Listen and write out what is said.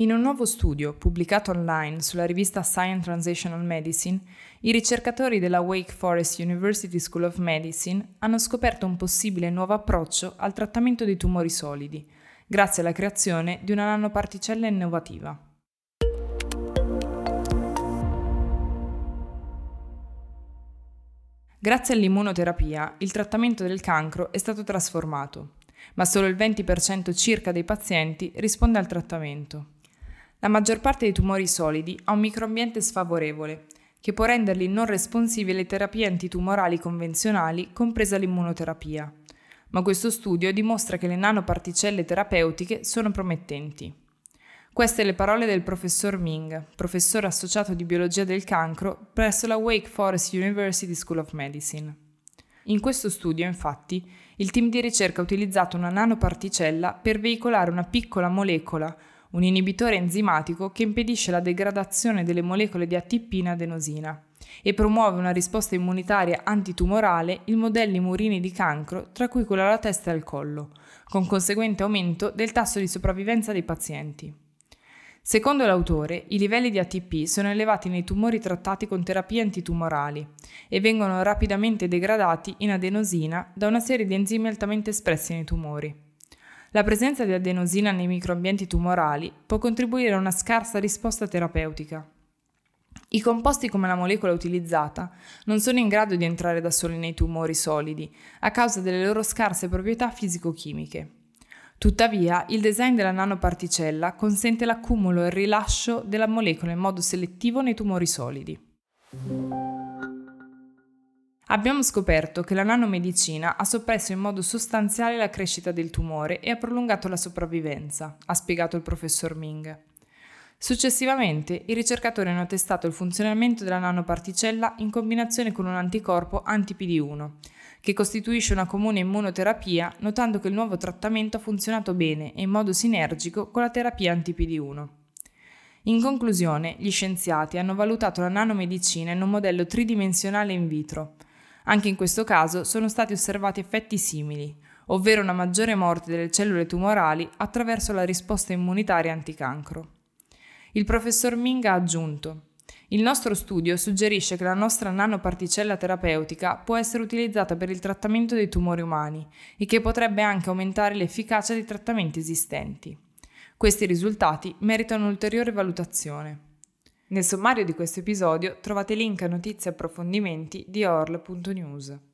In un nuovo studio pubblicato online sulla rivista Science Translational Medicine, i ricercatori della Wake Forest University School of Medicine hanno scoperto un possibile nuovo approccio al trattamento dei tumori solidi, grazie alla creazione di una nanoparticella innovativa. Grazie all'immunoterapia, il trattamento del cancro è stato trasformato, ma solo il 20% circa dei pazienti risponde al trattamento. La maggior parte dei tumori solidi ha un microambiente sfavorevole, che può renderli non responsivi alle terapie antitumorali convenzionali, compresa l'immunoterapia. Ma questo studio dimostra che le nanoparticelle terapeutiche sono promettenti. Queste le parole del professor Ming, professore associato di biologia del cancro presso la Wake Forest University School of Medicine. In questo studio, infatti, il team di ricerca ha utilizzato una nanoparticella per veicolare una piccola molecola un inibitore enzimatico che impedisce la degradazione delle molecole di ATP in adenosina e promuove una risposta immunitaria antitumorale in modelli murini di cancro, tra cui quello alla testa e al collo, con conseguente aumento del tasso di sopravvivenza dei pazienti. Secondo l'autore, i livelli di ATP sono elevati nei tumori trattati con terapie antitumorali e vengono rapidamente degradati in adenosina da una serie di enzimi altamente espressi nei tumori. La presenza di adenosina nei microambienti tumorali può contribuire a una scarsa risposta terapeutica. I composti come la molecola utilizzata non sono in grado di entrare da soli nei tumori solidi a causa delle loro scarse proprietà fisico-chimiche. Tuttavia, il design della nanoparticella consente l'accumulo e il rilascio della molecola in modo selettivo nei tumori solidi. Abbiamo scoperto che la nanomedicina ha soppresso in modo sostanziale la crescita del tumore e ha prolungato la sopravvivenza, ha spiegato il professor Ming. Successivamente, i ricercatori hanno testato il funzionamento della nanoparticella in combinazione con un anticorpo anti-PD1, che costituisce una comune immunoterapia, notando che il nuovo trattamento ha funzionato bene e in modo sinergico con la terapia anti-PD1. In conclusione, gli scienziati hanno valutato la nanomedicina in un modello tridimensionale in vitro, anche in questo caso sono stati osservati effetti simili, ovvero una maggiore morte delle cellule tumorali attraverso la risposta immunitaria anticancro. Il professor Ming ha aggiunto il nostro studio suggerisce che la nostra nanoparticella terapeutica può essere utilizzata per il trattamento dei tumori umani e che potrebbe anche aumentare l'efficacia dei trattamenti esistenti. Questi risultati meritano ulteriore valutazione. Nel sommario di questo episodio trovate link a notizie e approfondimenti di orl.news.